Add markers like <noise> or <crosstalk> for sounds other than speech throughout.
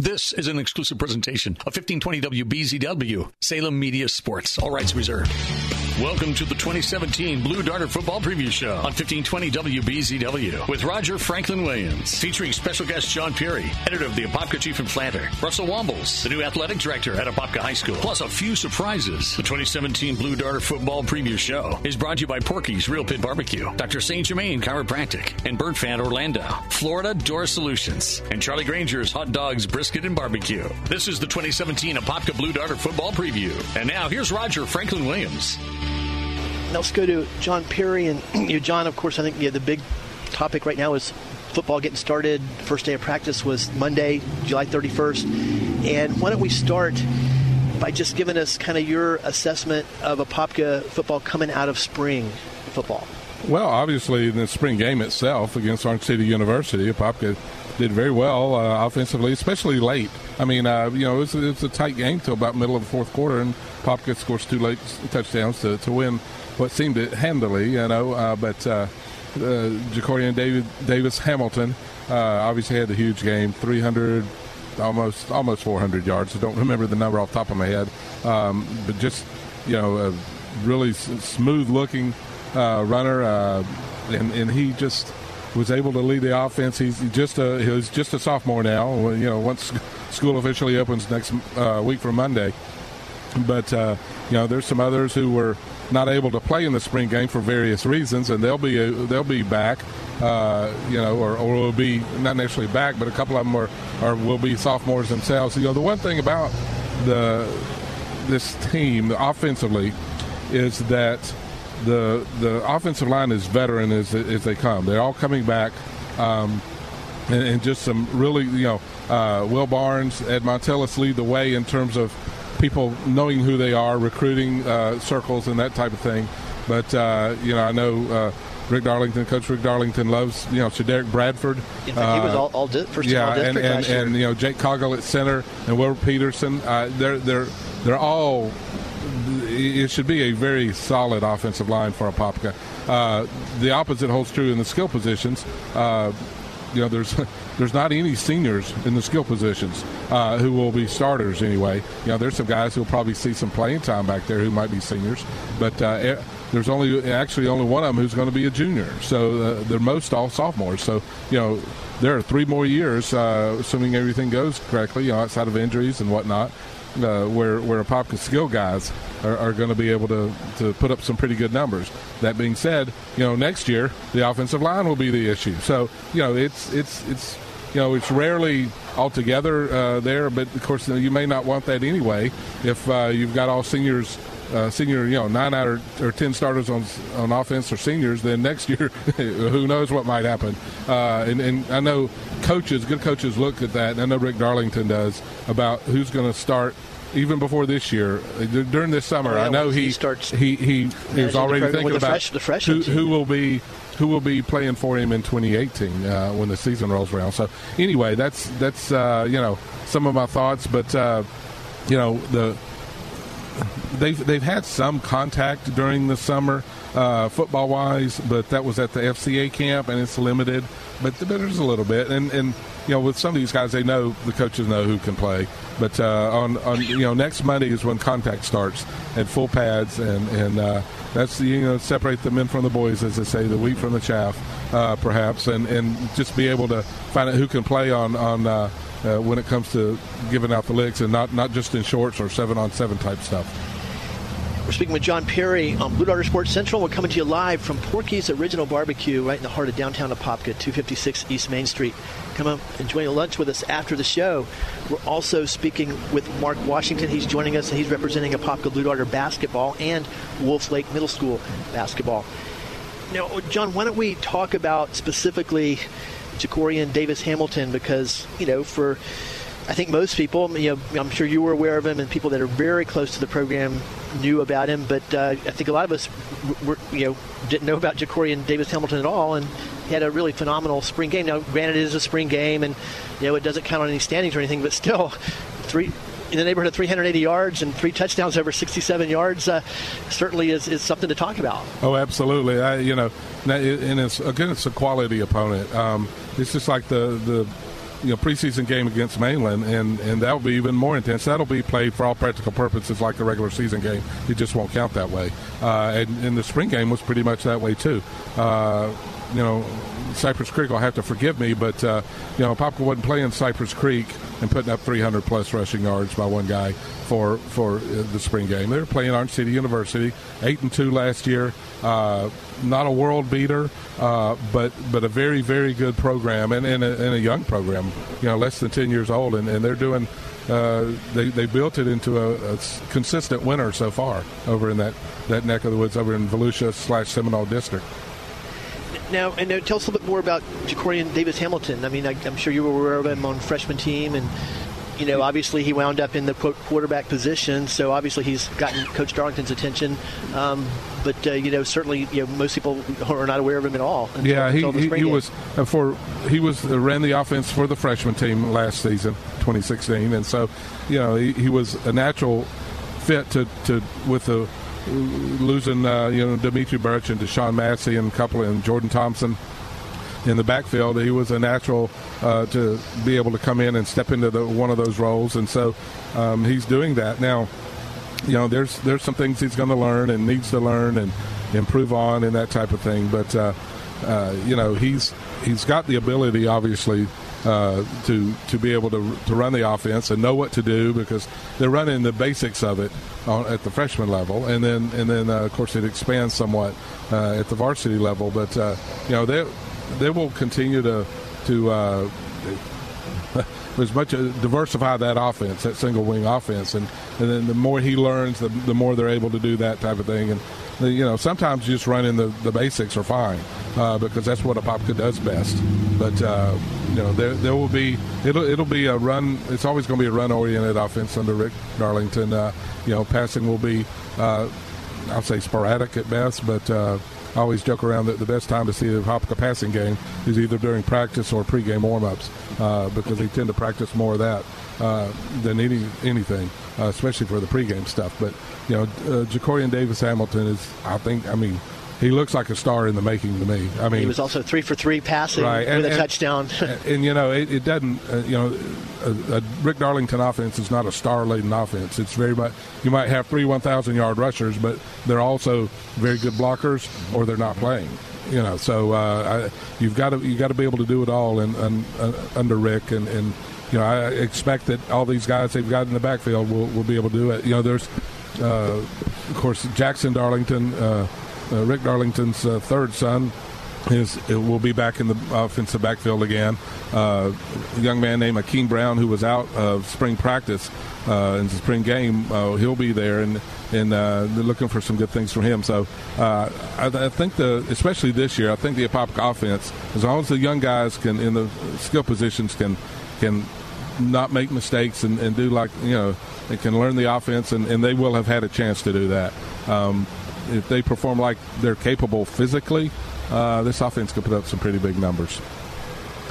This is an exclusive presentation of 1520 WBZW, Salem Media Sports. All rights reserved. Welcome to the 2017 Blue Darter Football Preview Show on 1520 WBZW with Roger Franklin Williams, featuring special guest John Perry, editor of the Apopka Chief and Planter, Russell Wombles, the new athletic director at Apopka High School, plus a few surprises. The 2017 Blue Darter Football Preview Show is brought to you by Porky's Real Pit Barbecue, Dr. St. Germain Chiropractic, and Burn Fat Orlando, Florida Door Solutions, and Charlie Granger's Hot Dogs, Brisket, and Barbecue. This is the 2017 Apopka Blue Darter Football Preview. And now here's Roger Franklin Williams. Now let's go to John Perry. And <clears throat> you know, John, of course, I think yeah, the big topic right now is football getting started. First day of practice was Monday, July 31st. And why don't we start by just giving us kind of your assessment of Apopka football coming out of spring football? Well, obviously, in the spring game itself against Orange City University, Apopka did very well uh, offensively, especially late. I mean, uh, you know, it was, it was, a tight game till about middle of the fourth quarter, and Apopka scores two late touchdowns to, to win what seemed it handily, you know. Uh, but uh, uh, David Davis Hamilton uh, obviously had a huge game, 300, almost almost 400 yards. I don't remember the number off the top of my head, um, but just you know, a really s- smooth looking uh, runner, uh, and and he just was able to lead the offense. He's just a he's just a sophomore now. You know, once school officially opens next uh, week from Monday. But uh, you know, there's some others who were not able to play in the spring game for various reasons, and they'll be they'll be back. Uh, you know, or, or will be not necessarily back, but a couple of them are, are will be sophomores themselves. You know, the one thing about the this team offensively is that the the offensive line is veteran as, as they come. They're all coming back. Um, and, just some really, you know, uh, Will Barnes, Ed Montilus lead the way in terms of people knowing who they are, recruiting uh, circles, and that type of thing. But uh, you know, I know uh, Rick Darlington, Coach Rick Darlington loves you know Shaderick Bradford. In fact, he was all, all di- first yeah, all and and, and, you know Jake Coggle at center and Will Peterson. Uh, they're they're they're all. It should be a very solid offensive line for Apopka. Uh, the opposite holds true in the skill positions uh, you know, there's <laughs> there's not any seniors in the skill positions uh, who will be starters anyway. You know, there's some guys who'll probably see some playing time back there who might be seniors, but uh, there's only actually only one of them who's going to be a junior. So uh, they're most all sophomores. So you know, there are three more years, uh, assuming everything goes correctly, you know, outside of injuries and whatnot, uh, where where Apopka skill guys are, are going to be able to, to put up some pretty good numbers. That being said, you know next year the offensive line will be the issue. So you know it's it's it's you know it's rarely altogether uh, there, but of course you may not want that anyway if uh, you've got all seniors. Uh, senior, you know, nine out of, or ten starters on on offense are seniors. Then next year, <laughs> who knows what might happen? Uh, and, and I know coaches, good coaches, look at that. And I know Rick Darlington does about who's going to start even before this year, during this summer, yeah, I know he, he starts. He he is already the, thinking about fresh, fresh who, who, will be who will be playing for him in 2018 uh, when the season rolls around. So anyway, that's that's uh, you know some of my thoughts, but uh, you know the they've they've had some contact during the summer uh, football wise, but that was at the FCA camp and it's limited. But there's a little bit, and and you know with some of these guys, they know the coaches know who can play. But uh, on on you know next Monday is when contact starts at full pads, and and uh, that's you know separate the men from the boys, as they say, the wheat from the chaff, uh, perhaps, and and just be able to find out who can play on on. Uh, when it comes to giving out the licks and not, not just in shorts or seven on seven type stuff. We're speaking with John Perry on Blue Darter Sports Central. We're coming to you live from Porky's Original Barbecue right in the heart of downtown Apopka, 256 East Main Street. Come up, enjoy a lunch with us after the show. We're also speaking with Mark Washington. He's joining us and he's representing Apopka Blue Darter basketball and Wolf Lake Middle School basketball. Now, John, why don't we talk about specifically Jacorian Davis Hamilton because, you know, for I think most people, you know, I'm sure you were aware of him, and people that are very close to the program knew about him. But uh, I think a lot of us, were, you know, didn't know about Jacorian Davis Hamilton at all, and he had a really phenomenal spring game. Now, granted, it is a spring game, and you know, it doesn't count on any standings or anything, but still, three in the neighborhood of 380 yards and three touchdowns over 67 yards uh, certainly is, is something to talk about. Oh, absolutely. I, you know, and it's again, it's a quality opponent. Um, it's just like the the you know preseason game against Mainland, and and that'll be even more intense. That'll be played for all practical purposes like a regular season game. It just won't count that way. Uh, and, and the spring game was pretty much that way too. Uh, you know, Cypress Creek will have to forgive me, but uh, you know, Papa wasn't playing Cypress Creek and putting up 300 plus rushing yards by one guy for for uh, the spring game. They were playing Orange City University, eight and two last year. Uh, not a world beater, uh, but but a very very good program and, and, a, and, a, young program. You know, less than 10 years old, and, and they're doing. Uh, they, they built it into a, a, consistent winner so far over in that, that neck of the woods over in Volusia slash Seminole district. Now, and now tell us a little bit more about Jacorian Davis Hamilton. I mean, I, am sure you were aware of him on freshman team, and you know, obviously he wound up in the quarterback position, so obviously he's gotten Coach Darlington's attention. Um, but uh, you know, certainly, you know, most people are not aware of him at all. Until, yeah, he, he, he was uh, for he was uh, ran the offense for the freshman team last season, 2016, and so you know he, he was a natural fit to, to with the losing uh, you know Dimitri Birch and Deshaun Massey and a couple and Jordan Thompson in the backfield. He was a natural uh, to be able to come in and step into the, one of those roles, and so um, he's doing that now. You know, there's there's some things he's going to learn and needs to learn and improve on and that type of thing. But uh, uh, you know, he's he's got the ability, obviously, uh, to to be able to to run the offense and know what to do because they're running the basics of it on, at the freshman level, and then and then uh, of course it expands somewhat uh, at the varsity level. But uh, you know they they will continue to to uh, <laughs> as much diversify that offense, that single wing offense, and and then the more he learns, the, the more they're able to do that type of thing. And you know, sometimes just running the, the basics are fine uh, because that's what Apopka does best. But uh, you know, there there will be it'll it'll be a run. It's always going to be a run oriented offense under Rick Darlington. Uh, you know, passing will be uh, I'll say sporadic at best, but uh, I always joke around that the best time to see the Apopka passing game is either during practice or pregame warmups uh, because they tend to practice more of that uh, than any anything, uh, especially for the pregame stuff. But you know, uh, Jacorian Davis Hamilton is, I think, I mean, he looks like a star in the making to me. I mean, he was also three for three passing right. and, with a and, touchdown. <laughs> and, and, you know, it, it doesn't. Uh, you know, a, a, Rick Darlington offense is not a star-laden offense. It's very much. You might have three 1,000-yard rushers, but they're also very good blockers, or they're not playing. You know, so uh, I, you've got to you got to be able to do it all in, in, uh, under Rick, and, and you know, I expect that all these guys they've got in the backfield will, will be able to do it. You know, there's, uh, of course, Jackson Darlington. Uh, Rick Darlington's uh, third son is will be back in the offensive backfield again. Uh, a young man named Akeem Brown, who was out of spring practice uh, in the spring game, uh, he'll be there, and and uh, they're looking for some good things from him. So I, I, think the especially this year, I think the Apopka offense, as long as the young guys can in the skill positions can can not make mistakes and, and do like you know they can learn the offense, and, and they will have had a chance to do that. Um, if they perform like they're capable physically, uh, this offense could put up some pretty big numbers.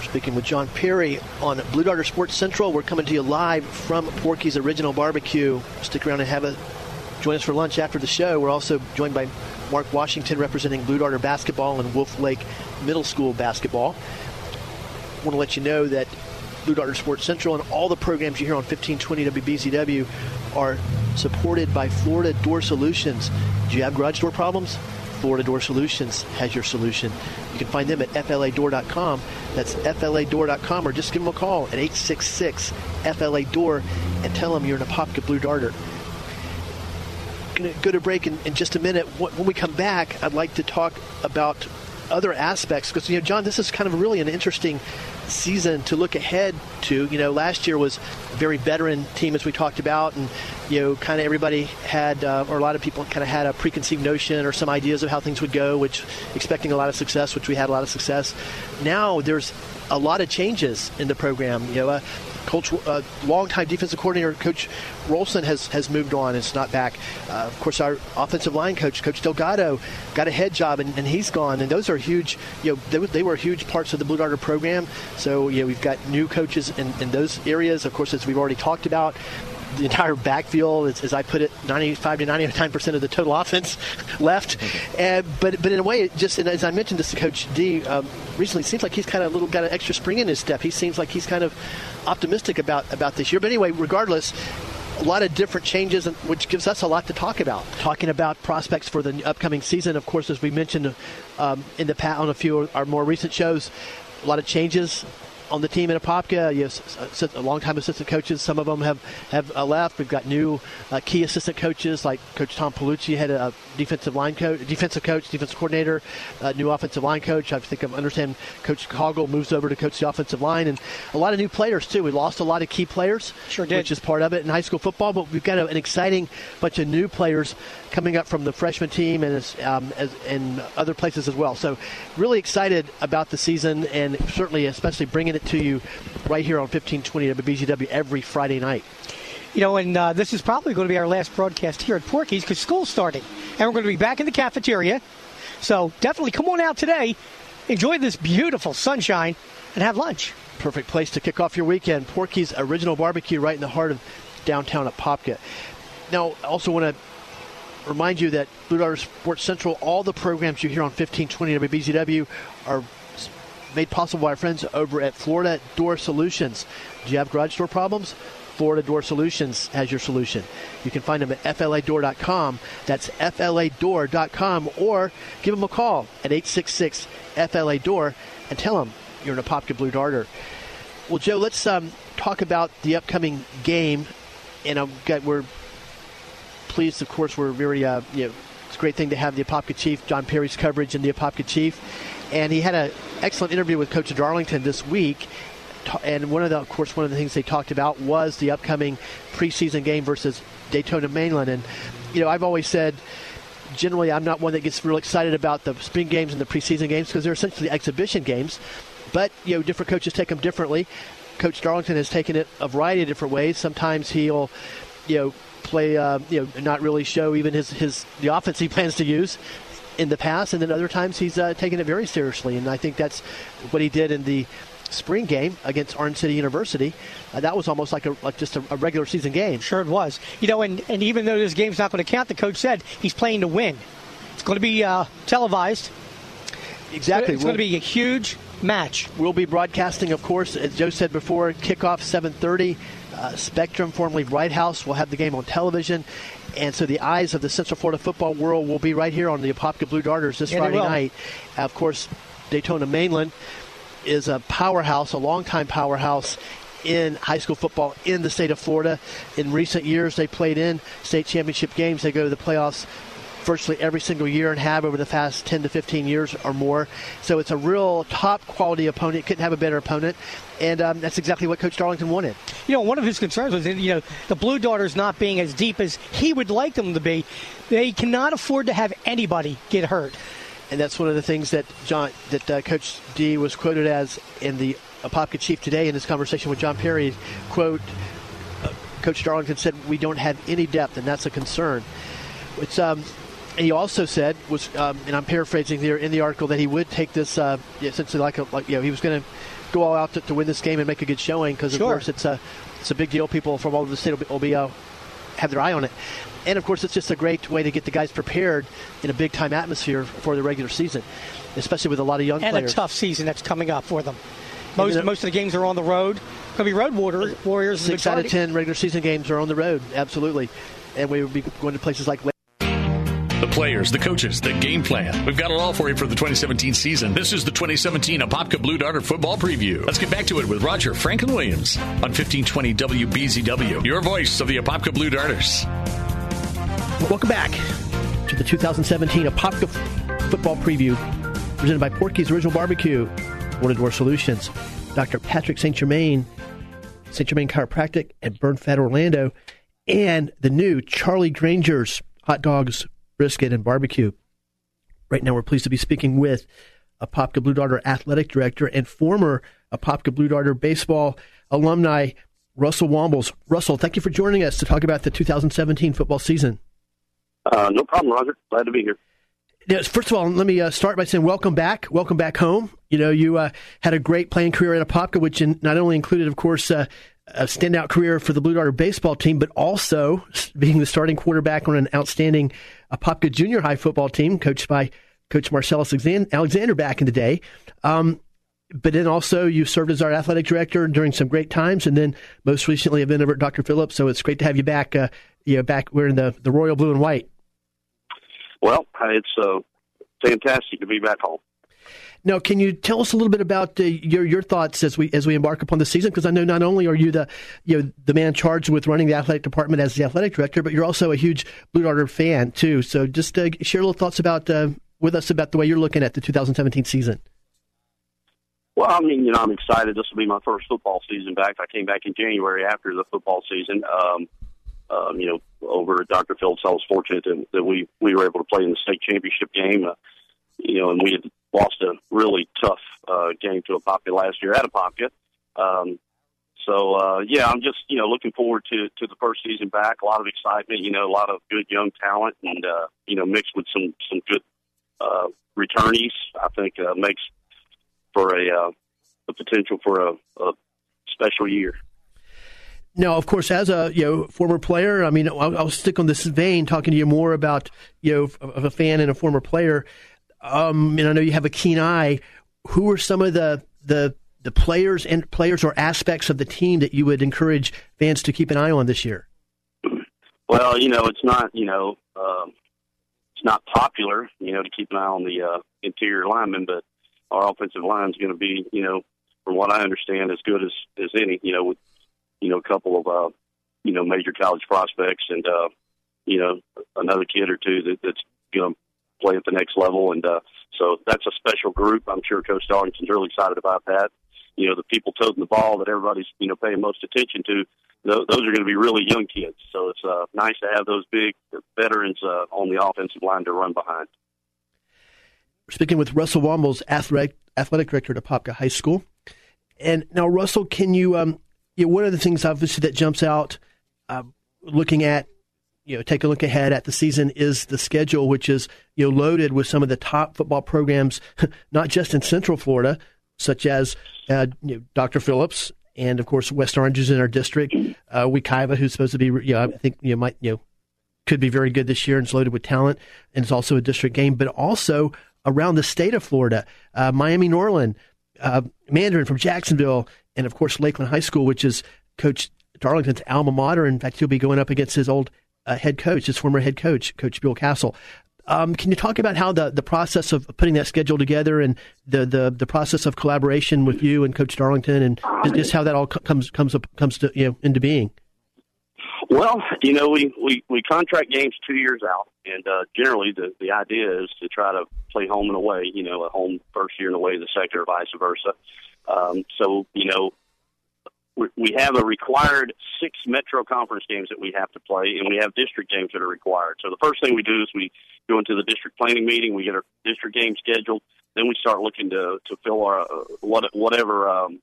Speaking with John Perry on Blue Darter Sports Central. We're coming to you live from Porky's Original Barbecue. Stick around and have a join us for lunch after the show. We're also joined by Mark Washington representing Blue Darter basketball and Wolf Lake Middle School basketball. Want to let you know that Blue Darter Sports Central and all the programs you hear on 1520 WBZW are supported by Florida Door Solutions. Do you have garage door problems? Florida Door Solutions has your solution. You can find them at fladoor.com. That's fladoor.com, or just give them a call at 866 FLA Door and tell them you're an Apopka Blue Darter. Going to go to break in, in just a minute. When we come back, I'd like to talk about other aspects because you know John this is kind of really an interesting season to look ahead to. You know last year was a very veteran team as we talked about and you know kind of everybody had uh, or a lot of people kind of had a preconceived notion or some ideas of how things would go which expecting a lot of success which we had a lot of success. Now there's a lot of changes in the program. You know uh, Coach, uh, longtime defensive coordinator Coach Rolson has has moved on. It's not back. Uh, of course, our offensive line coach, Coach Delgado, got a head job and, and he's gone. And those are huge. You know, they, they, were huge parts of the Blue Darter program. So you know, we've got new coaches in, in those areas. Of course, as we've already talked about, the entire backfield, as, as I put it, 95 to 99 percent of the total offense <laughs> left. Uh, but but in a way, it just as I mentioned this to Coach D um, recently, it seems like he's kind of a little got an extra spring in his step. He seems like he's kind of optimistic about about this year. But anyway, regardless. A lot of different changes, which gives us a lot to talk about. Talking about prospects for the upcoming season, of course, as we mentioned um, in the past on a few of our more recent shows, a lot of changes on the team in Apopka. Yes, a long-time assistant coaches. Some of them have have uh, left. We've got new uh, key assistant coaches like Coach Tom Palucci, had a defensive line coach, defensive coach, defensive coordinator, uh, new offensive line coach. I think I understand Coach Coggle moves over to coach the offensive line, and a lot of new players too. We lost a lot of key players, sure which is part of it in high school football. But we've got a, an exciting bunch of new players coming up from the freshman team and um, as, and other places as well. So really excited about the season and certainly especially bringing it to you right here on 1520 WBZW every Friday night. You know, and uh, this is probably going to be our last broadcast here at Porky's because school's starting. And we're going to be back in the cafeteria. So definitely come on out today, enjoy this beautiful sunshine, and have lunch. Perfect place to kick off your weekend. Porky's Original Barbecue right in the heart of downtown Apopka. Now, I also want to remind you that Blue Darter Sports Central, all the programs you hear on 1520 WBZW are made possible by our friends over at Florida Door Solutions. Do you have garage door problems? Florida Door Solutions has your solution. You can find them at fladoor.com. That's fladoor.com. Or give them a call at 866 FLA Door and tell them you're an Apopka Blue Darter. Well, Joe, let's um, talk about the upcoming game. And I'm, we're pleased, of course, we're very, uh, you know, it's a great thing to have the Apopka Chief, John Perry's coverage in the Apopka Chief. And he had an excellent interview with Coach Darlington this week. And one of the, of course, one of the things they talked about was the upcoming preseason game versus Daytona Mainland. And you know, I've always said, generally, I'm not one that gets real excited about the spring games and the preseason games because they're essentially exhibition games. But you know, different coaches take them differently. Coach Darlington has taken it a variety of different ways. Sometimes he'll, you know, play, uh, you know, not really show even his, his the offense he plans to use in the past, and then other times he's uh, taken it very seriously. And I think that's what he did in the spring game against Orange City University. Uh, that was almost like a like just a, a, regular season game. Sure, it was. You know, and, and even though this game's not going to count, the coach said he's playing to win. It's going to be uh, televised. Exactly. It's, we'll, going to be a huge match. We'll be broadcasting, of course, as Joe said before, kickoff 7:30. Uh, Spectrum, formerly Bright House, will have the game on television. And so the eyes of the Central Florida football world will be right here on the Apopka Blue Darters this yeah, Friday night. Of course, Daytona Mainland is a powerhouse, a longtime powerhouse in high school football in the state of Florida. In recent years, they played in state championship games. They go to the playoffs virtually every single year and have over the past 10 to 15 years or more. So it's a real top quality opponent. Couldn't have a better opponent. And um, that's exactly what Coach Darlington wanted. You know, one of his concerns was, you know, the Blue Darters not being as deep as he would like them to be. They cannot afford to have anybody get hurt. And that's one of the things that John, that uh, Coach D was quoted as in the Apopka Chief today in his conversation with John Perry. Quote, uh, Coach Darlington said, "We don't have any depth, and that's a concern." It's um, he also said was, um, and I'm paraphrasing here in the article that he would take this uh, essentially like a like you know he was going to go all out to, to, win this game and make a good showing because sure. of course it's a it's a big deal. People from all over the state will be, will be uh, have their eye on it, and of course it's just a great way to get the guys prepared in a big time atmosphere for the regular season, especially with a lot of young and players. a tough season that's coming up for them. Most most of the games are on the road. Going to be road water, warriors. Six out of ten regular season games are on the road, absolutely, and we will be going to places like players, the coaches, the game plan. We've got it all for you for the 2017 season. This is the 2017 Apopka Blue Darter football preview. Let's get back to it with Roger Franklin Williams on 1520 WBZW, your voice of the Apopka Blue Darters. Welcome back to the 2017 Apopka football preview presented by Porky's Original Barbecue, Florida Door Solutions, Dr. Patrick St. Germain, St. Germain Chiropractic, and Burn Fat Orlando, and the new Charlie Granger's Hot Dogs brisket, and barbecue. Right now, we're pleased to be speaking with Apopka Blue Darter athletic director and former Apopka Blue Darter baseball alumni, Russell Wambles. Russell, thank you for joining us to talk about the 2017 football season. Uh, no problem, Roger. Glad to be here. First of all, let me uh, start by saying welcome back. Welcome back home. You know, you uh, had a great playing career at Apopka, which in, not only included, of course, uh, a standout career for the Blue Darter baseball team, but also being the starting quarterback on an outstanding Apopka junior high football team coached by Coach Marcellus Alexander back in the day. Um, but then also you served as our athletic director during some great times, and then most recently have been over at Dr. Phillips. So it's great to have you back. Uh, you know, back wearing the the royal blue and white. Well, it's uh, fantastic to be back home. Now, can you tell us a little bit about uh, your your thoughts as we as we embark upon the season? Because I know not only are you the you know the man charged with running the athletic department as the athletic director, but you're also a huge Blue Darter fan too. So, just uh, share a little thoughts about uh, with us about the way you're looking at the 2017 season. Well, I mean, you know, I'm excited. This will be my first football season back. I came back in January after the football season. Um, um, you know, over at Dr. Phillips, I was fortunate that, that we we were able to play in the state championship game. Uh, you know, and we had lost a really tough uh, game to Apopka last year at Apopka. Um, so uh, yeah, I'm just you know looking forward to to the first season back. A lot of excitement, you know, a lot of good young talent, and uh, you know, mixed with some some good uh, returnees. I think uh, makes for a uh, potential for a, a special year. Now, of course, as a you know former player, I mean, I'll, I'll, stick on this vein, talking to you more about you know of a fan and a former player. Um, and I know you have a keen eye. Who are some of the the the players and players or aspects of the team that you would encourage fans to keep an eye on this year? Well, you know, it's not you know um, it's not popular, you know, to keep an eye on the uh, interior linemen, but our offensive line is going to be, you know, from what I understand, as good as as any. You know, with you know a couple of uh, you know major college prospects and uh, you know another kid or two that, that's going to play at the next level, and uh, so that's a special group. I'm sure Coach Darlington's really excited about that. You know, the people toting the ball that everybody's you know paying most attention to. Those are going to be really young kids, so it's uh, nice to have those big veterans uh, on the offensive line to run behind. Speaking with Russell Wambles, athletic, athletic director at Apopka High School. And now, Russell, can you, um, you know, one of the things obviously that jumps out uh, looking at, you know, take a look ahead at the season is the schedule, which is, you know, loaded with some of the top football programs, <laughs> not just in Central Florida, such as uh, you know, Dr. Phillips and, of course, West Orange is in our district. Uh, Wekiva, who's supposed to be, you know, I think, you might, you know, could be very good this year and it's loaded with talent, and it's also a district game, but also around the state of Florida, uh, Miami Norland, uh, Mandarin from Jacksonville, and of course Lakeland High School, which is Coach Darlington's alma mater. In fact, he'll be going up against his old uh, head coach, his former head coach, Coach Bill Castle. Um, can you talk about how the, the process of putting that schedule together and the, the, the process of collaboration with you and Coach Darlington and just how that all comes comes up, comes to you know into being? Well, you know, we, we, we contract games two years out, and uh, generally the, the idea is to try to play home and away, you know, a home first year and away the second or vice versa. Um, so, you know, we, have a required six Metro Conference games that we have to play, and we have district games that are required. So the first thing we do is we go into the district planning meeting, we get our district game scheduled, then we start looking to, to fill our, uh, what, whatever, um,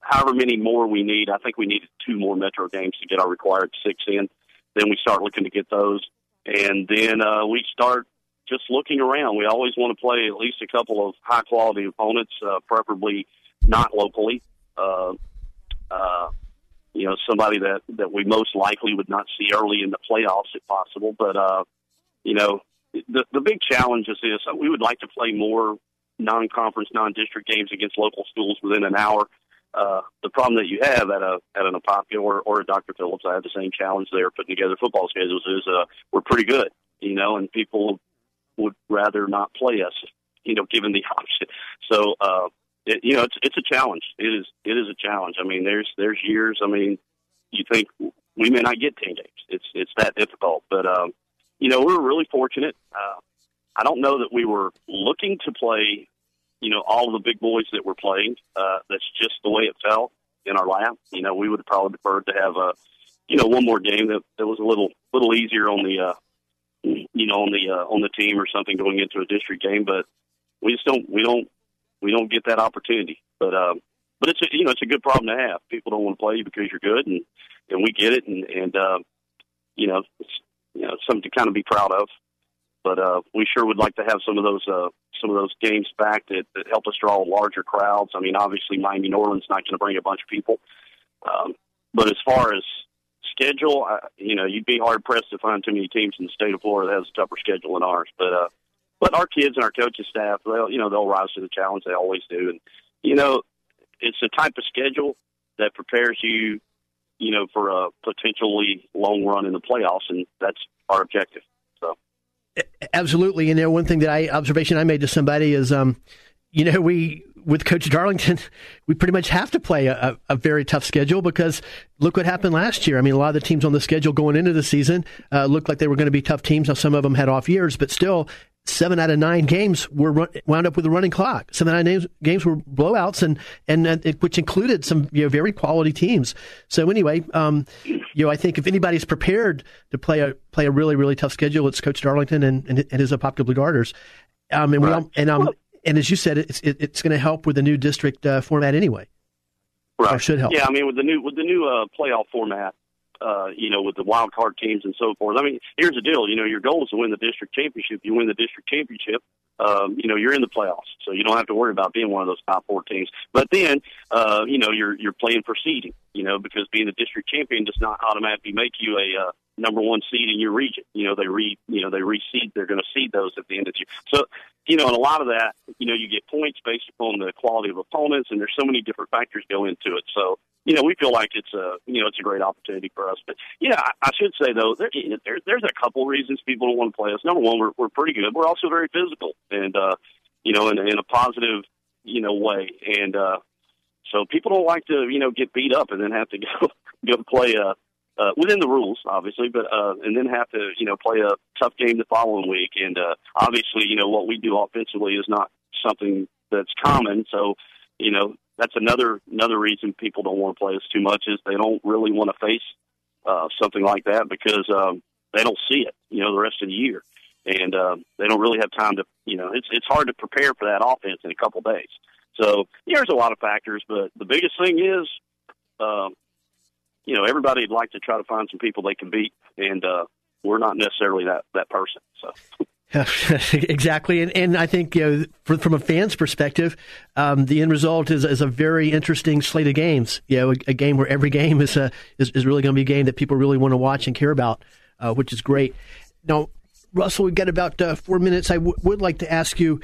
however many more we need. I think we needed two more Metro games to get our required six in. Then we start looking to get those, and then uh, we start just looking around. We always want to play at least a couple of high quality opponents, uh, preferably not locally. Uh, uh, you know, somebody that that we most likely would not see early in the playoffs if possible. But uh, you know, the the big challenge is this: we would like to play more non-conference, non-district games against local schools within an hour. Uh, the problem that you have at a at an Apopka or, or a Dr. Phillips, I have the same challenge there putting together football schedules. Is uh, we're pretty good, you know, and people would rather not play us, you know, given the <laughs> option. So, uh, it, you know, it's it's a challenge. It is it is a challenge. I mean, there's there's years. I mean, you think we may not get ten games. It's it's that difficult, but um, you know, we're really fortunate. Uh, I don't know that we were looking to play you know, all the big boys that were playing. Uh, that's just the way it fell in our lap. You know, we would have probably preferred to have a, you know, one more game that, that was a little little easier on the, uh, you know, on the uh, on the team or something going into a district game. But we just don't we don't we don't get that opportunity. But um, but it's a, you know it's a good problem to have. People don't want to play you because you're good, and and we get it, and and uh, you know it's you know something to kind of be proud of. But uh, we sure would like to have some of those uh, some of those games back that, that help us draw larger crowds. I mean, obviously Miami Norland's not going to bring a bunch of people, um, but as far as schedule, I, you know, you'd be hard pressed to find too many teams in the state of Florida that has a tougher schedule than ours. But uh, but our kids and our coaching staff, they'll you know they'll rise to the challenge. They always do, and you know, it's a type of schedule that prepares you, you know, for a potentially long run in the playoffs, and that's our objective. So, absolutely. And you know, one thing that I observation I made to somebody is, um, you know, we with Coach Darlington, <laughs> we pretty much have to play a, a, very tough schedule because look what happened last year. I mean, a lot of the teams on the schedule going into the season uh, looked like they were going to be tough teams. Now, some of them had off years, but still, seven out of nine games were run, wound up with a running clock. Seven out of nine games were blowouts, and and uh, which included some you know very quality teams. So anyway, um, you know I think if anybody's prepared to play a play a really really tough schedule, it's Coach Darlington and and, and his Apopka Blue Darters. Um, and right. we and um and as you said, it's it, it's going to help with the new district uh, format anyway. Right. Or should help. Yeah, I mean with the new with the new uh, playoff format, uh, you know, with the wild card teams and so forth. I mean, here's the deal. You know, your goal is to win the district championship. You win the district championship, um, you know, you're in the playoffs, so you don't have to worry about being one of those top four teams. But then, uh, you know, you're you're playing for seeding. You know, because being the district champion does not automatically make you a uh, number one seed in your region. You know, they re you know they reseed. They're going to seed those at the end of the year. So, you know, and a lot of that, you know, you get points based upon the quality of opponents, and there's so many different factors go into it. So, you know, we feel like it's a you know it's a great opportunity for us. But yeah, I, should say though, there, there there's a couple reasons people don't want to play us. Number one, we're we're pretty good. We're also very physical, and uh, you know, in, in a positive you know way, and uh, so people don't like to you know get beat up and then have to go go play a. Uh, within the rules, obviously, but uh, and then have to you know play a tough game the following week, and uh, obviously you know what we do offensively is not something that's common. So you know that's another another reason people don't want to play us too much is they don't really want to face uh, something like that because um, they don't see it, you know, the rest of the year, and uh, they don't really have time to, you know, it's it's hard to prepare for that offense in a couple days. So yeah, there's a lot of factors, but the biggest thing is, uh, you know, everybody'd like to try to find some people they can beat, and uh, we're not necessarily that that person. So. <laughs> exactly, and and I think you know, for, from a fan's perspective, um, the end result is is a very interesting slate of games. You know, a, a game where every game is a is, is really going to be a game that people really want to watch and care about, uh, which is great. Now, Russell, we've got about uh, four minutes. I w- would like to ask you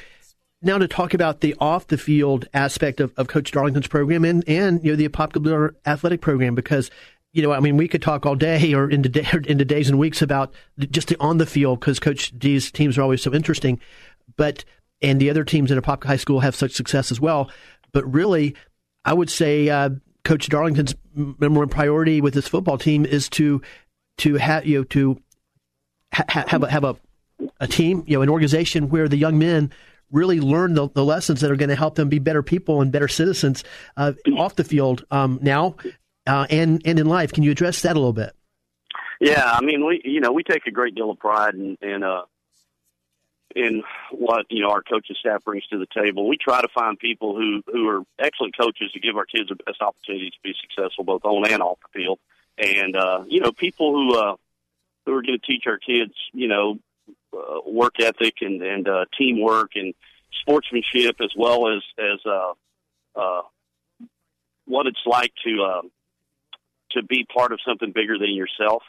now to talk about the off the field aspect of, of Coach Darlington's program and and you know the Apopka athletic program because you know, I mean, we could talk all day or into, day, <laughs> into days and weeks about just the on the field because Coach D's teams are always so interesting. But and the other teams at Apopka High School have such success as well. But really, I would say uh, Coach Darlington's number one priority with his football team is to to have you know to ha- have a, have a a team, you know, an organization where the young men really learn the, the lessons that are going to help them be better people and better citizens uh, off the field. Um, now, uh, and and in life. Can you address that a little bit? Yeah, I mean, we you know we take a great deal of pride in in, uh, in what you know our coaching staff brings to the table. We try to find people who who are excellent coaches to give our kids the best opportunity to be successful both on and off the field, and uh, you know people who uh, who are going to teach our kids you know uh, work ethic and and uh, teamwork and sportsmanship as well as as uh, uh, what it's like to uh, to be part of something bigger than yourself,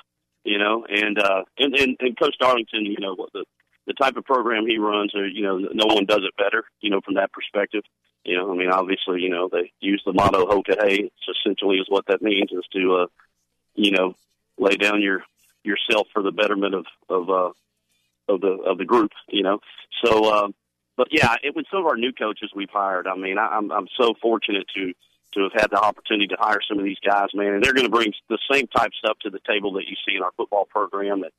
you know. And uh, and, and and Coach Darlington, you know, the the type of program he runs, or you know, no one does it better, you know, from that perspective. You know, I mean, obviously, you know, they use the motto "Hoka Hey." Essentially is what that means is to, uh, you know, lay down your yourself for the betterment of of uh, of the of the group. You know, so. Uh, but yeah, it was some of our new coaches we've hired. I mean, I, I'm I'm so fortunate to to have had the opportunity to hire some of these guys, man, and they're going to bring the same type stuff to the table that you see in our football program. That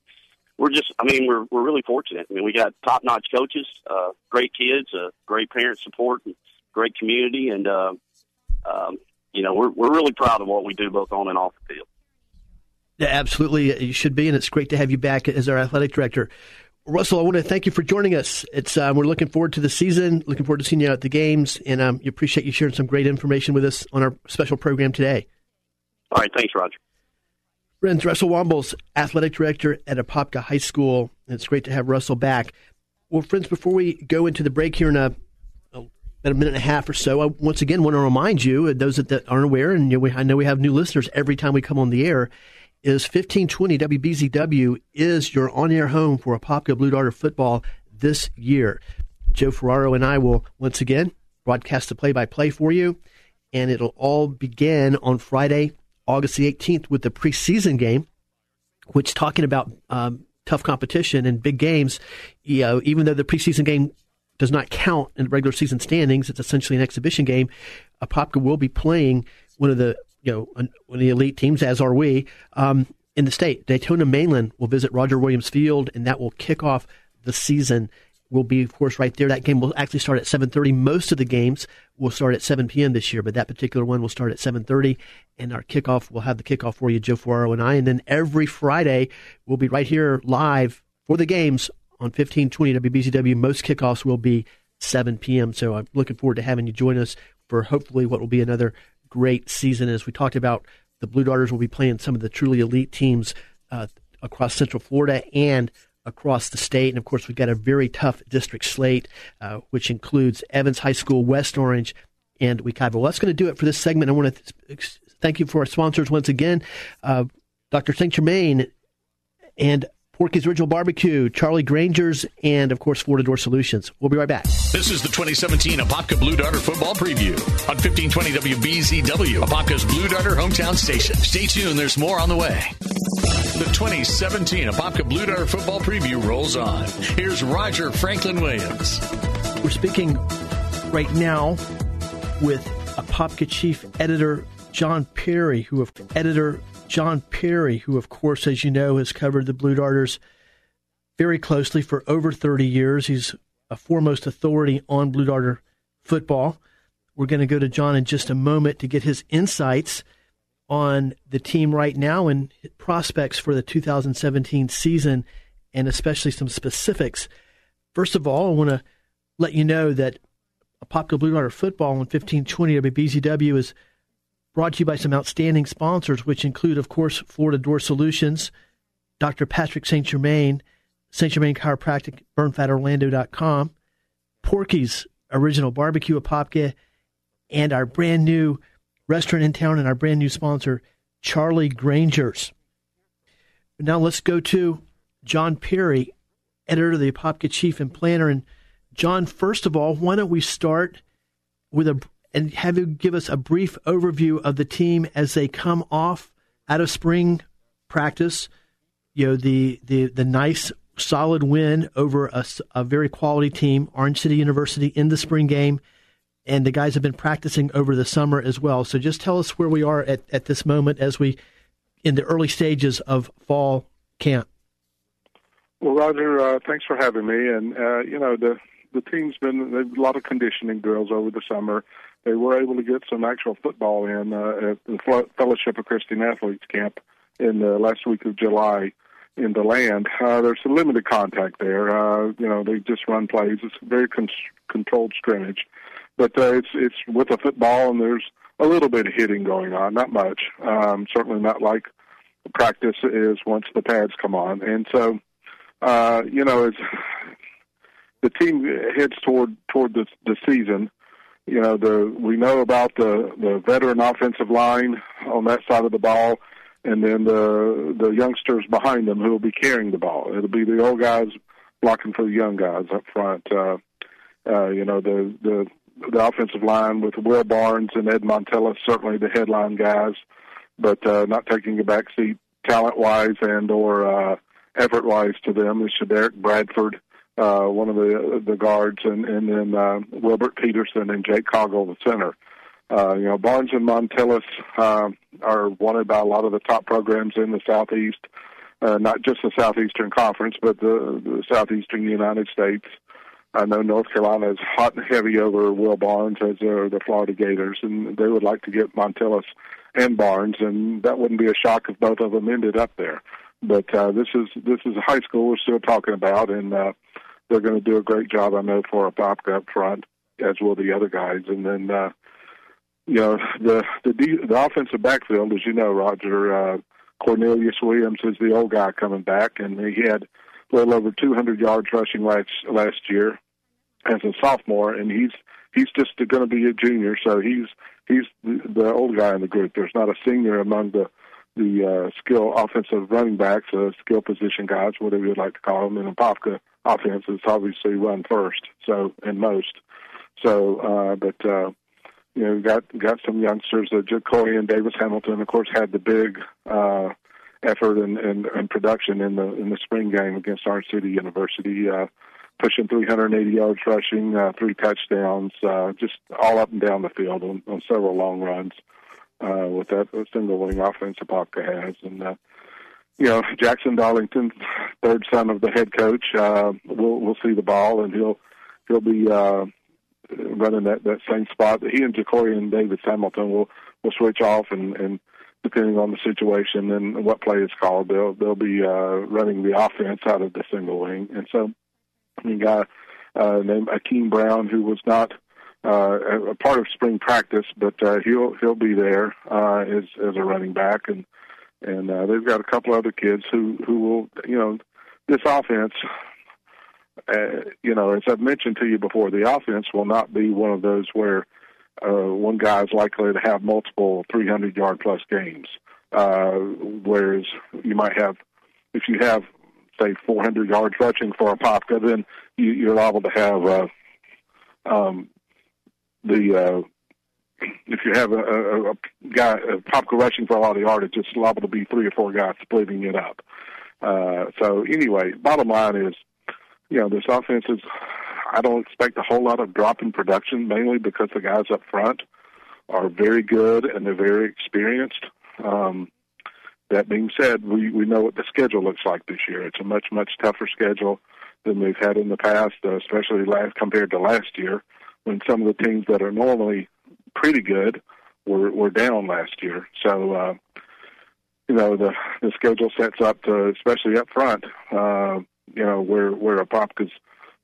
we're just, I mean, we're we're really fortunate. I mean, we got top notch coaches, uh, great kids, uh, great parent support, and great community, and uh, um, you know, we're we're really proud of what we do both on and off the field. Yeah, absolutely, you should be, and it's great to have you back as our athletic director. Russell, I want to thank you for joining us. It's uh, we're looking forward to the season, looking forward to seeing you at the games, and um, you appreciate you sharing some great information with us on our special program today. All right, thanks, Roger. Friends, Russell Wambles, athletic director at Apopka High School. It's great to have Russell back. Well, friends, before we go into the break here in a, a, a minute and a half or so, I once again want to remind you, those that, that aren't aware, and you know, we, I know we have new listeners every time we come on the air, is 1520 WBZW is your on-air home for Apopka Blue Darter football this year. Joe Ferraro and I will once again broadcast the play-by-play for you, and it'll all begin on Friday, August the 18th with the preseason game, which talking about um, tough competition and big games, you know, even though the preseason game does not count in regular season standings, it's essentially an exhibition game. Apopka will be playing one of the you know one of the elite teams, as are we, um, in the state. Daytona Mainland will visit Roger Williams Field, and that will kick off the season will be, of course, right there. That game will actually start at 7:30. Most of the games will start at 7 p.m. this year, but that particular one will start at 7:30. And our kickoff, we'll have the kickoff for you, Joe Ferraro and I. And then every Friday, we'll be right here live for the games on 1520 WBZW. Most kickoffs will be 7 p.m. So I'm looking forward to having you join us for hopefully what will be another great season. As we talked about, the Blue Darters will be playing some of the truly elite teams uh, across Central Florida and across the state. And of course, we've got a very tough district slate, uh, which includes Evans High School, West Orange, and Wekiva. Well, that's going to do it for this segment. I want to th- thank you for our sponsors once again, uh, Dr. St. Germain and Porky's Original Barbecue, Charlie Granger's, and of course, Florida Door Solutions. We'll be right back. This is the 2017 Apopka Blue Darter football preview on 1520 WBZW, Apopka's Blue Darter hometown station. Stay tuned, there's more on the way. The 2017 Apopka Blue Darter football preview rolls on. Here's Roger Franklin Williams. We're speaking right now with Apopka chief editor John Perry, who of editor John Perry, who, of course, as you know, has covered the Blue Darters very closely for over 30 years. He's a foremost authority on Blue Darter football. We're going to go to John in just a moment to get his insights on the team right now and prospects for the 2017 season, and especially some specifics. First of all, I want to let you know that Apopka Blue Darter football on 1520 WBZW is brought to you by some outstanding sponsors, which include, of course, Florida Door Solutions, Dr. Patrick St. Germain, St. Germain Chiropractic, burnfatorlando.com, Porky's Original Barbecue Apopka, and our brand new restaurant in town and our brand new sponsor, Charlie Granger's. Now let's go to John Perry, editor of the Apopka Chief and Planter. And John, first of all, why don't we start with a and have you give us a brief overview of the team as they come off out of spring practice. You know the the the nice solid win over a, a very quality team, Orange City University, in the spring game, and the guys have been practicing over the summer as well. So just tell us where we are at, at this moment as we in the early stages of fall camp. Well, Roger, uh, thanks for having me. And uh, you know the the team's been a lot of conditioning drills over the summer they were able to get some actual football in uh, at the Fellowship of Christian Athletes camp in the last week of July in the land. Uh, there's a limited contact there. Uh, you know, they just run plays. It's very con- controlled scrimmage, but uh, it's it's with a football and there's a little bit of hitting going on, not much. Um, certainly not like practice is once the pads come on, and so uh, you know, as <sighs> the team heads toward toward the the season, you know the we know about the the veteran offensive line on that side of the ball and then the the youngsters behind them who will be carrying the ball. It'll be the old guys blocking for the young guys up front. Uh uh you know the the the offensive line with Will Barnes and Ed Montilus certainly the headline guys but uh not taking a back seat talent wise and or uh effort wise to them is Derek Bradford uh, one of the the guards, and and then uh, Wilbert Peterson and Jake Coggle, the center. Uh, you know, Barnes and Montilus uh, are wanted by a lot of the top programs in the Southeast, uh, not just the Southeastern Conference, but the, the Southeastern United States. I know North Carolina is hot and heavy over Will Barnes, as are the Florida Gators, and they would like to get Montilus and Barnes, and that wouldn't be a shock if both of them ended up there. but uh, this is this is a high school we're still talking about, and uh, they're going to do a great job, I know, for Apopka up front, as will the other guys. And then, uh, you know, the the the offensive backfield, as you know, Roger uh, Cornelius Williams is the old guy coming back, and he had a little over 200 yards rushing last last year as a sophomore, and he's he's just going to be a junior, so he's he's the, the old guy in the group. There's not a senior among the the uh, skill offensive running backs, uh, skill position guys, whatever you'd like to call them. And Apopka offense is obviously run first, so and most. So, uh, but uh, you know, got got some youngsters. Uh, Jacorian Davis Hamilton, of course, had the big uh, effort and, and, and production in the in the spring game against Orange City University. Uh, pushing 380 yards rushing, uh, three touchdowns, uh, just all up and down the field on, on several long runs uh, with that single wing offense Apopka has. And, uh, you know, Jackson Darlington, third son of the head coach, uh, will will see the ball and he'll he'll be uh, running that that same spot. He and Jacorian and Davis Hamilton will will switch off and and depending on the situation and what play is called, they'll they'll be uh, running the offense out of the single wing. And so you got uh, named Akeem Brown, who was not uh, a part of spring practice, but uh, he'll he'll be there uh, as as a running back, and and uh, they've got a couple other kids who who will you know this offense. Uh, you know, as I've mentioned to you before, the offense will not be one of those where uh, one guy is likely to have multiple 300 yard plus games. Uh, whereas you might have, if you have say 400 yards rushing for Apopka, then you, you're liable to have uh, um, the uh, if you have a, a, a guy a Apopka rushing for a lot of the yardage, it's liable to be three or four guys splitting it up. Uh, so anyway, bottom line is, you know, this offense is. I don't expect a whole lot of drop in production, mainly because the guys up front are very good and they're very experienced. Um, that being said, we, we know what the schedule looks like this year. It's a much, much tougher schedule than we've had in the past, uh, especially last compared to last year when some of the teams that are normally pretty good we were, were down last year. So, uh, you know, the, the schedule sets up to, especially up front, uh, you know, where, where a pop, cause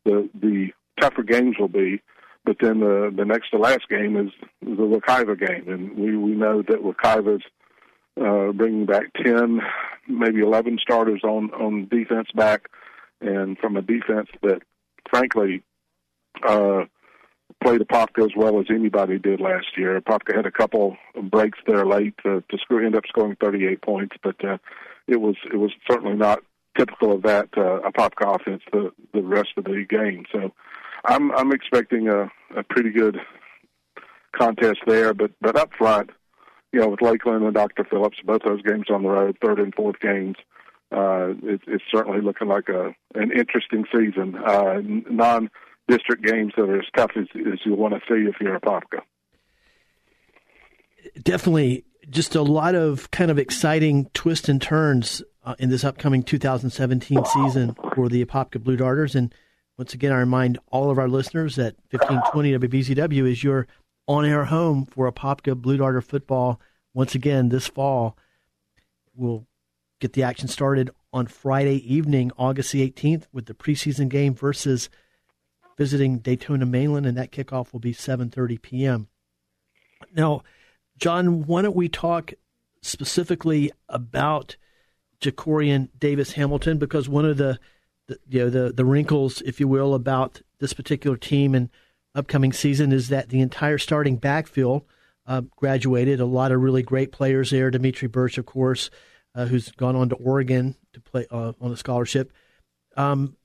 the, the tougher games will be, but then the, the next to last game is the Wekiva game. And we, we know that Wekiva's, uh, bringing back 10, maybe 11 starters on, on defense back, and from a defense that, frankly, uh, played Apopka as well as anybody did last year. Apopka had a couple breaks there late to, to score, end up scoring 38 points, but uh, it was it was certainly not typical of that uh, Apopka offense the the rest of the game. So I'm I'm expecting a, a pretty good contest there, but but up front, you know, with Lakeland and Dr. Phillips, both those games on the road, third and fourth games, uh, it, it's certainly looking like a an interesting season. Uh, non district games that are as tough as, as you want to see if you're a Apopka. Definitely, just a lot of kind of exciting twists and turns uh, in this upcoming 2017 season for the Apopka Blue Darters. And once again, I remind all of our listeners that 1520 WBZW is your on air home for Apopka Blue Darter football once again this fall. We'll get the action started on Friday evening, August the 18th, with the preseason game versus visiting Daytona Mainland, and that kickoff will be 7:30 p.m. Now, John, why don't we talk specifically about Jacorian Davis Hamilton? Because one of the, the you know the the wrinkles, if you will, about this particular team and upcoming season is that the entire starting backfield uh, graduated. A lot of really great players there. Dimitri Birch, of course, uh, who's gone on to Oregon to play uh, on a scholarship. Um,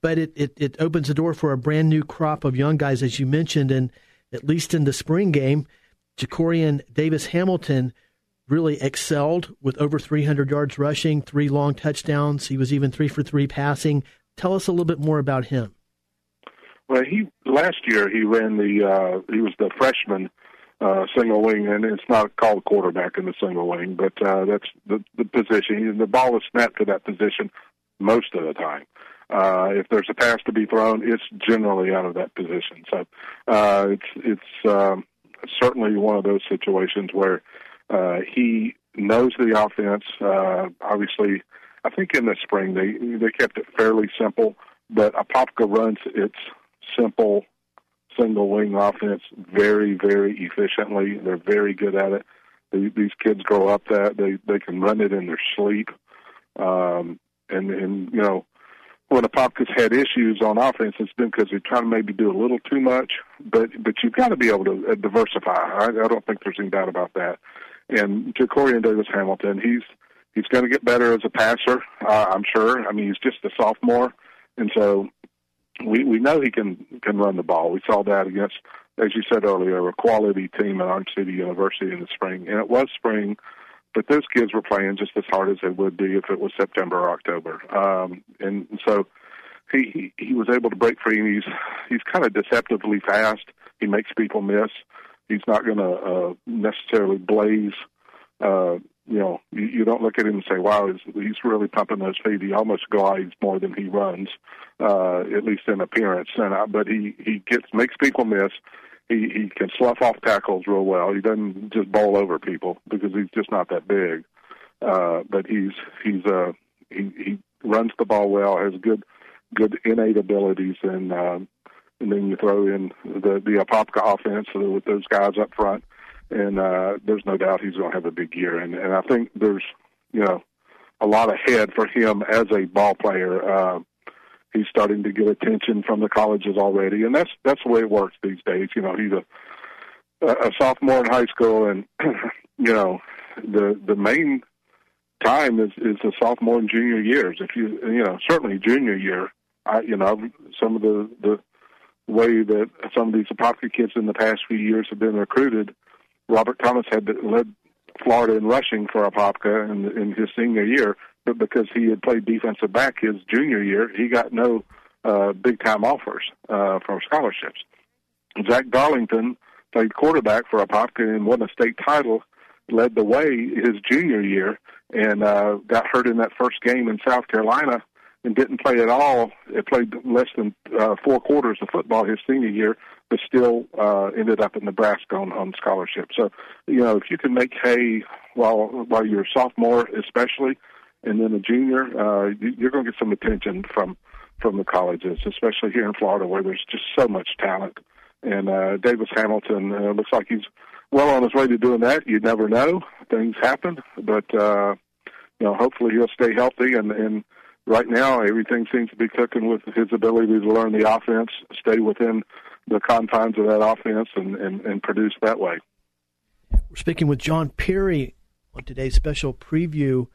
but it, it, it opens the door for a brand new crop of young guys, as you mentioned, and at least in the spring game, Jacorian Davis Hamilton really excelled with over 300 yards rushing, three long touchdowns. He was even three for three passing. Tell us a little bit more about him. Well, he last year he ran the uh, he was the freshman uh, single wing, and it's not called quarterback in the single wing, but uh, that's the the position. The ball is snapped to that position most of the time. Uh, if there's a pass to be thrown, it's generally out of that position. So uh, it's it's um, certainly one of those situations where uh, he knows the offense. Uh, obviously, I think in the spring they they kept it fairly simple, but Apopka runs its simple single wing offense very very efficiently. They're very good at it. These kids grow up that they they can run it in their sleep, um, and and you know when the Apopka's had issues on offense, it's been because they're trying to maybe do a little too much. But but you've got to be able to uh, diversify. I, I don't think there's any doubt about that. And Jacorian Davis Hamilton, he's he's going to get better as a passer. Uh, I'm sure. I mean, he's just a sophomore, and so we we know he can can run the ball. We saw that against, as you said earlier, a quality team at Orange City University in the spring, and it was spring. But those kids were playing just as hard as they would be if it was September or October, um, and so he, he he was able to break free. And he's he's kind of deceptively fast. He makes people miss. He's not going to uh, necessarily blaze uh, you know, you, you don't look at him and say, "Wow, he's, he's really pumping those feet." He almost glides more than he runs, uh, at least in appearance. And uh, but he he gets makes people miss. He he can slough off tackles real well. He doesn't just bowl over people because he's just not that big. Uh, but he's he's uh he he runs the ball well, has good good innate abilities, and uh, and then you throw in the the Apopka offense with those guys up front and uh, there's no doubt he's going to have a big year. And, and I think there's, you know, a lot ahead for him as a ball player. Uh, he's starting to get attention from the colleges already, and that's that's the way it works these days. You know, he's a a sophomore in high school, and <clears throat> you know, the the main time is is the sophomore and junior years. If you you know, certainly junior year. I you know, some of the the way that some of these Apopka kids in the past few years have been recruited Robert Thomas had led Florida in rushing for Apopka in, in his senior year, but because he had played defensive back his junior year, he got no uh, big time offers uh, for scholarships. Zach Darlington played quarterback for Apopka and won a state title, led the way his junior year, and uh, got hurt in that first game in South Carolina and didn't play at all. It played less than uh, four quarters of football his senior year, but still uh, ended up in Nebraska on, on scholarship. So, you know, if you can make hay while while you're a sophomore, especially, and then a junior, uh, you're going to get some attention from from the colleges, especially here in Florida, where there's just so much talent. And uh, Davis Hamilton uh, looks like he's well on his way to doing that. You never know; things happen, but uh, you know, hopefully he'll stay healthy and and right now everything seems to be cooking with his ability to learn the offense, stay within the confines of that offense, and, and, and produce that way. We're speaking with John Perry on today's special preview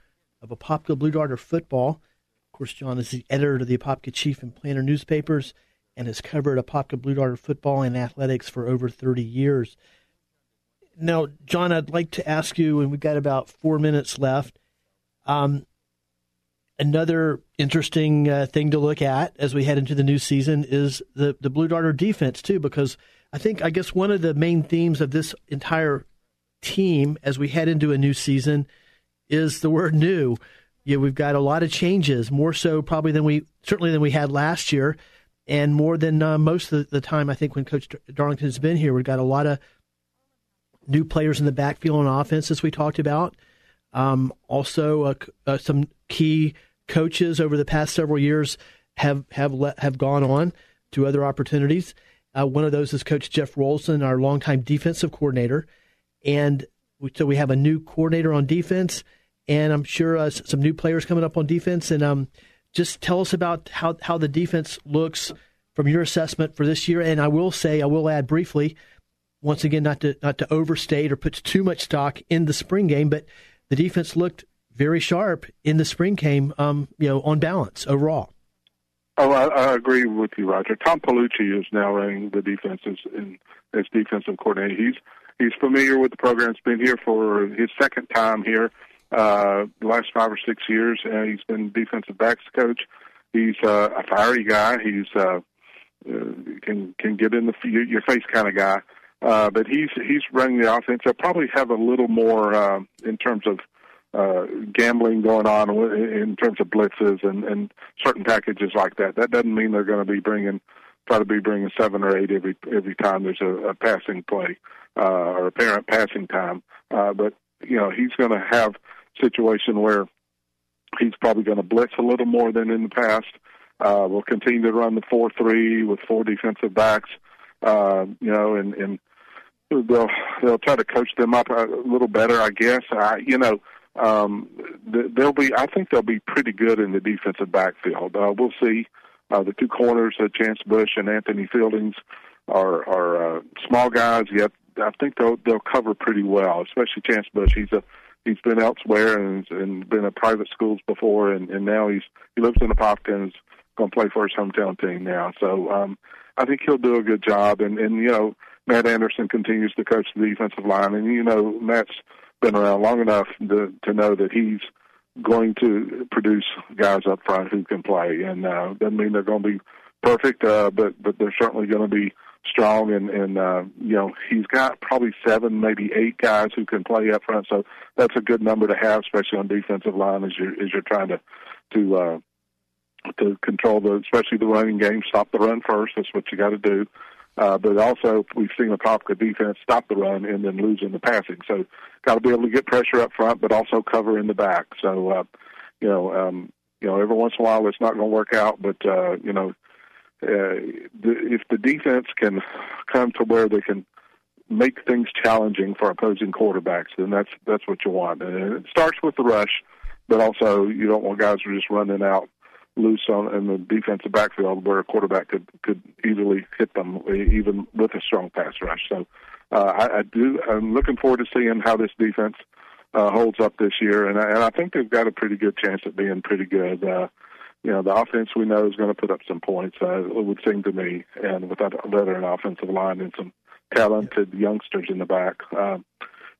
of Apopka Blue Darter football. Of course, John is the editor of the Apopka Chief and Planter newspapers and has covered Apopka Blue Darter football and athletics for over 30 years. Now, John, I'd like to ask you, and we've got about four minutes left. Um, another interesting uh, thing to look at as we head into the new season is the the Blue Darter defense too, because I think I guess one of the main themes of this entire team as we head into a new season is the word new. Yeah, we've got a lot of changes, more so probably than we certainly than we had last year, and more than uh, most of the time. I think when Coach Darlington has been here, we've got a lot of new players in the backfield on offense, as we talked about. Um, also, uh, uh, some key coaches over the past several years have have let, have gone on to other opportunities. Uh, one of those is Coach Jeff Rolson, our longtime defensive coordinator, and we, so we have a new coordinator on defense, and I'm sure uh, some new players coming up on defense. And um, just tell us about how how the defense looks from your assessment for this year. And I will say, I will add briefly, once again, not to not to overstate or put too much stock in the spring game, but the defense looked very sharp in the spring game, um, you know, on balance overall. Oh, I, I agree with you, Roger. Tom Palucci is now running the defenses in as defensive coordinator. He's he's familiar with the program. He's been here for his second time here. Uh, the last five or six years, uh, he's been defensive backs coach. He's uh, a fiery guy. He's uh, uh, can can get in the your face kind of guy. Uh, but he's he's running the offense. He'll probably have a little more uh, in terms of uh, gambling going on in terms of blitzes and, and certain packages like that. That doesn't mean they're going to be bringing try to be bringing seven or eight every every time there's a, a passing play uh, or apparent passing time. Uh, but you know he's going to have situation where he's probably going to blitz a little more than in the past. Uh, we'll continue to run the four three with four defensive backs. Uh, you know, and and they'll they'll try to coach them up a little better, I guess. I, you know, um, they'll be. I think they'll be pretty good in the defensive backfield. Uh, we'll see. Uh, the two corners, uh, Chance Bush and Anthony Fieldings, are are uh, small guys. Yet I think they'll they'll cover pretty well, especially Chance Bush. He's a he's been elsewhere and, and been at private schools before, and, and now he's he lives in Apopka and going to play for his hometown team now. So um, I think he'll do a good job. And and you know Matt Anderson continues to coach the defensive line, and you know Matt's been around long enough to to know that he's going to produce guys up front who can play. And uh, doesn't mean they're going to be perfect, uh, but but they're certainly going to be strong. And and uh, you know he's got probably seven, maybe eight guys who can play up front. So that's a good number to have, especially on defensive line as you're as you're trying to to uh, to control the especially the running game, stop the run first. That's what you got to do. Uh, but also, we've seen the Apopka defense stop the run and then lose in the passing. So, got to be able to get pressure up front, but also cover in the back. So, uh, you know, um, you know, every once in a while it's not going to work out, but uh, you know, if the defense can come to where they can make things challenging for opposing quarterbacks, then that's that's what you want. And it starts with the rush, but also you don't want guys who are just running out loose on in the defensive backfield where a quarterback could could easily hit them even with a strong pass rush. So uh, I, I do. I'm looking forward to seeing how this defense uh, holds up this year, and I, and I think they've got a pretty good chance at being pretty good. Uh, you know, the offense we know is going to put up some points. Uh, it would seem to me, and with that veteran offensive line and some talented youngsters in the back. Um,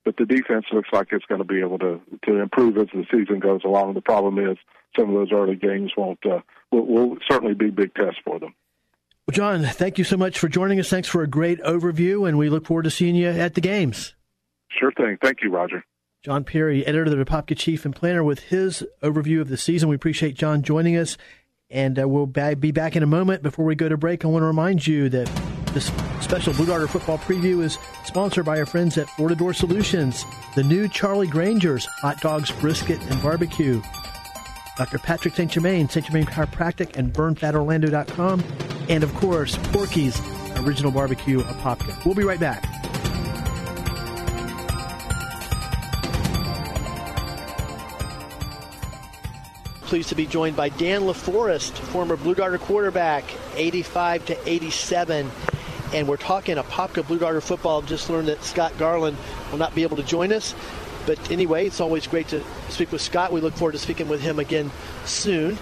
but the defense looks like it's going to be able to to improve as the season goes along. The problem is some of those early games won't uh, will, will certainly be big tests for them. Well, John, thank you so much for joining us. Thanks for a great overview, and we look forward to seeing you at the games. Sure thing. Thank you, Roger. John Perry, editor of the Apopka Chief and Planter, with his overview of the season. We appreciate John joining us, and uh, we'll be back in a moment. Before we go to break, I want to remind you that this special Blue Darter football preview is sponsored by our friends at Door Solutions, the new Charlie Granger's hot dogs, brisket, and barbecue. Dr. Patrick St. Germain, St. Germain Chiropractic, and BurnFatOrlando.com. And of course, Porky's Original Barbecue Apopka. We'll be right back. Pleased to be joined by Dan LaForest, former Blue Darter quarterback, 85 to 87. And we're talking Apopka Blue Darter football. Just learned that Scott Garland will not be able to join us. But anyway, it's always great to speak with Scott. We look forward to speaking with him again soon.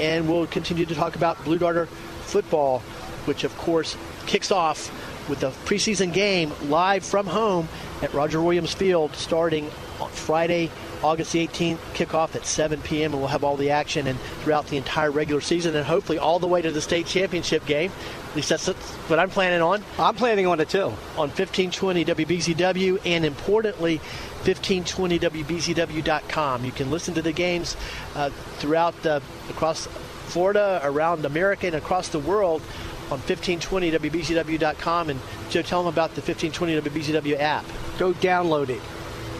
And we'll continue to talk about Blue Darter football, which of course kicks off with the preseason game live from home at Roger Williams Field starting on Friday, August the 18th, kickoff at 7 p.m. And we'll have all the action and throughout the entire regular season and hopefully all the way to the state championship game. At least that's what I'm planning on. I'm planning on it too. On 1520 WBZW and importantly, 1520WBZW.com. You can listen to the games uh, throughout uh, across Florida, around America, and across the world on 1520WBZW.com. And Joe, tell them about the 1520WBZW app. Go download it.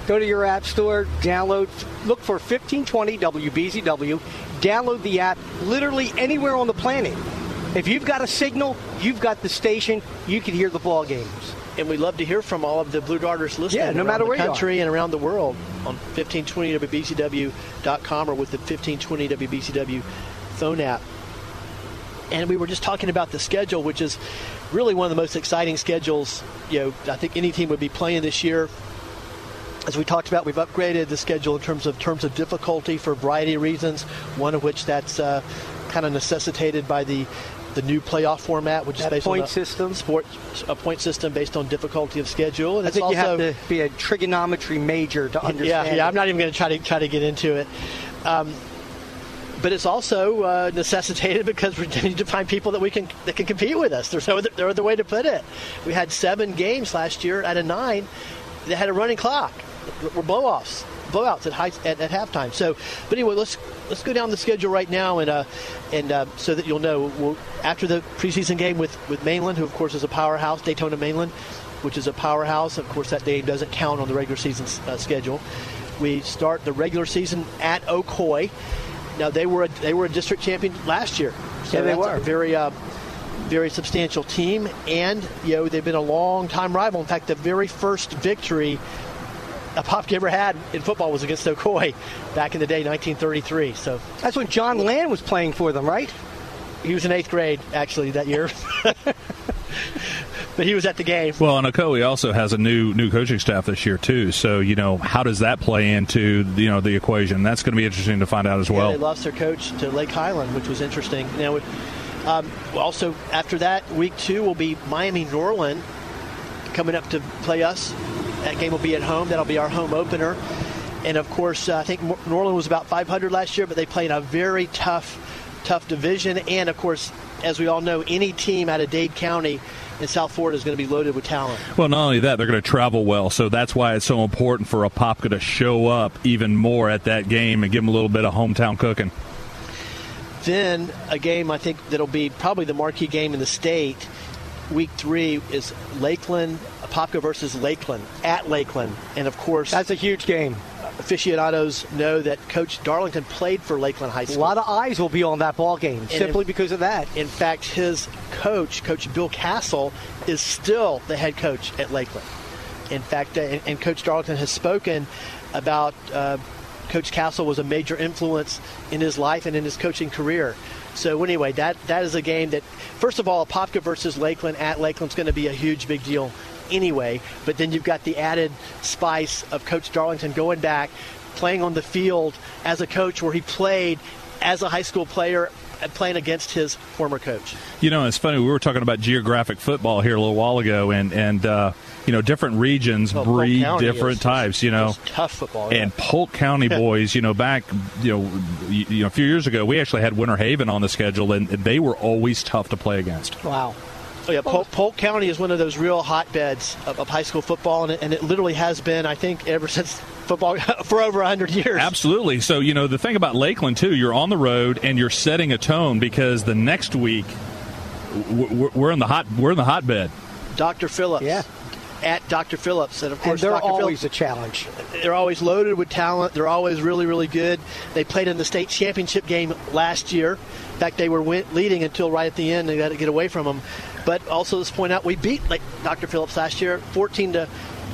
Go to your app store, download, look for 1520 WBZW, download the app literally anywhere on the planet. If you've got a signal, you've got the station, you can hear the ball games and we love to hear from all of the Blue Darters listening yeah, no matter the where country and around the world on 1520WBZW.com or with the 1520WBZW phone app. And we were just talking about the schedule, which is really one of the most exciting schedules. You know, I think any team would be playing this year. As we talked about, we've upgraded the schedule in terms of terms of difficulty for a variety of reasons. One of which that's uh, kind of necessitated by the the new playoff format, which that is based point on a system. Sport, a point system based on difficulty of schedule. And I think also, you have to be a trigonometry major to understand. Yeah, yeah. It. I'm not even going to try to try to get into it. Um, but it's also uh, necessitated <laughs> because we need to find people that we can that can compete with us. There's no other, no other way to put it. We had seven games last year out of nine that had a running clock. We're blow-offs blowouts at, high, at, at halftime. So, but anyway, let's let's go down the schedule right now, and uh, and uh, so that you'll know. We'll, after the preseason game with with Mainland, who of course is a powerhouse, Daytona Mainland, which is a powerhouse. Of course, that game doesn't count on the regular season uh, schedule. We start the regular season at Ocoee, now they were a, they were a district champion last year. So Yeah, they were. a very uh, very substantial team, and you know they've been a long time rival. In fact, the very first victory Apopka ever had in football was against Ocoee back in the day, 1933. So That's when John Land was playing for them, right? he was in eighth grade actually that year, <laughs> but he was at the game. Well, and Ocoee also has a new new coaching staff this year too. So you know, how does that play into you know the equation? That's going to be interesting to find out as Yeah, well. they lost their coach to Lake Highland, which was interesting. Now, um, also after that, week two will be Miami Norland coming up to play us. That game will be at home. That'll be our home opener. And of course, uh, I think Nor- Norland was about 500 last year, but they play in a very tough, tough division. And of course, as we all know, any team out of Dade County in South Florida is going to be loaded with talent. Well, not only that, they're going to travel well, so that's why it's so important for Apopka to show up even more at that game and give them a little bit of hometown cooking. Then a game I think that'll be probably the marquee game in the state. Week three is Lakeland, Apopka versus Lakeland at Lakeland, and of course That's a huge game. aficionados know that Coach Darlington played for Lakeland High School. A lot of eyes will be on that ball game simply because of that. In fact, his coach, Coach Bill Castle, is still the head coach at Lakeland. In fact, uh, and, and Coach Darlington has spoken about uh, Coach Castle was a major influence in his life and in his coaching career. So anyway, that that is a game that, first of all, Apopka versus Lakeland at Lakeland's going to be a huge big deal anyway. But then you've got the added spice of Coach Darlington going back, playing on the field as a coach where he played as a high school player playing against his former coach. You know, it's funny. We were talking about geographic football here a little while ago, and and uh, you know, different regions Well, breed County different is- types. You know, tough football. yeah. And Polk County <laughs> boys, you know, back you know, you, you know, a few years ago, we actually had Winter Haven on the schedule, and they were always tough to play against. Wow. Oh, yeah, Polk, Polk County is one of those real hotbeds of, of high school football, and it, and it literally has been, I think, ever <laughs> since football <laughs> for over 100 years. Absolutely. So, you know, the thing about Lakeland, too, you're on the road and you're setting a tone because the next week w- w- we're in the hot we're in the hotbed. Dr. Phillips. Yeah. At Dr. Phillips. And of And course, they're Dr. always Phillips, a challenge. they're always loaded with talent. They're always really, really good. They played in the state championship game last year. In fact, they were win- leading until right at the end. They got to get away from them. But also, let's point out, we beat like Dr. Phillips last year, 14 to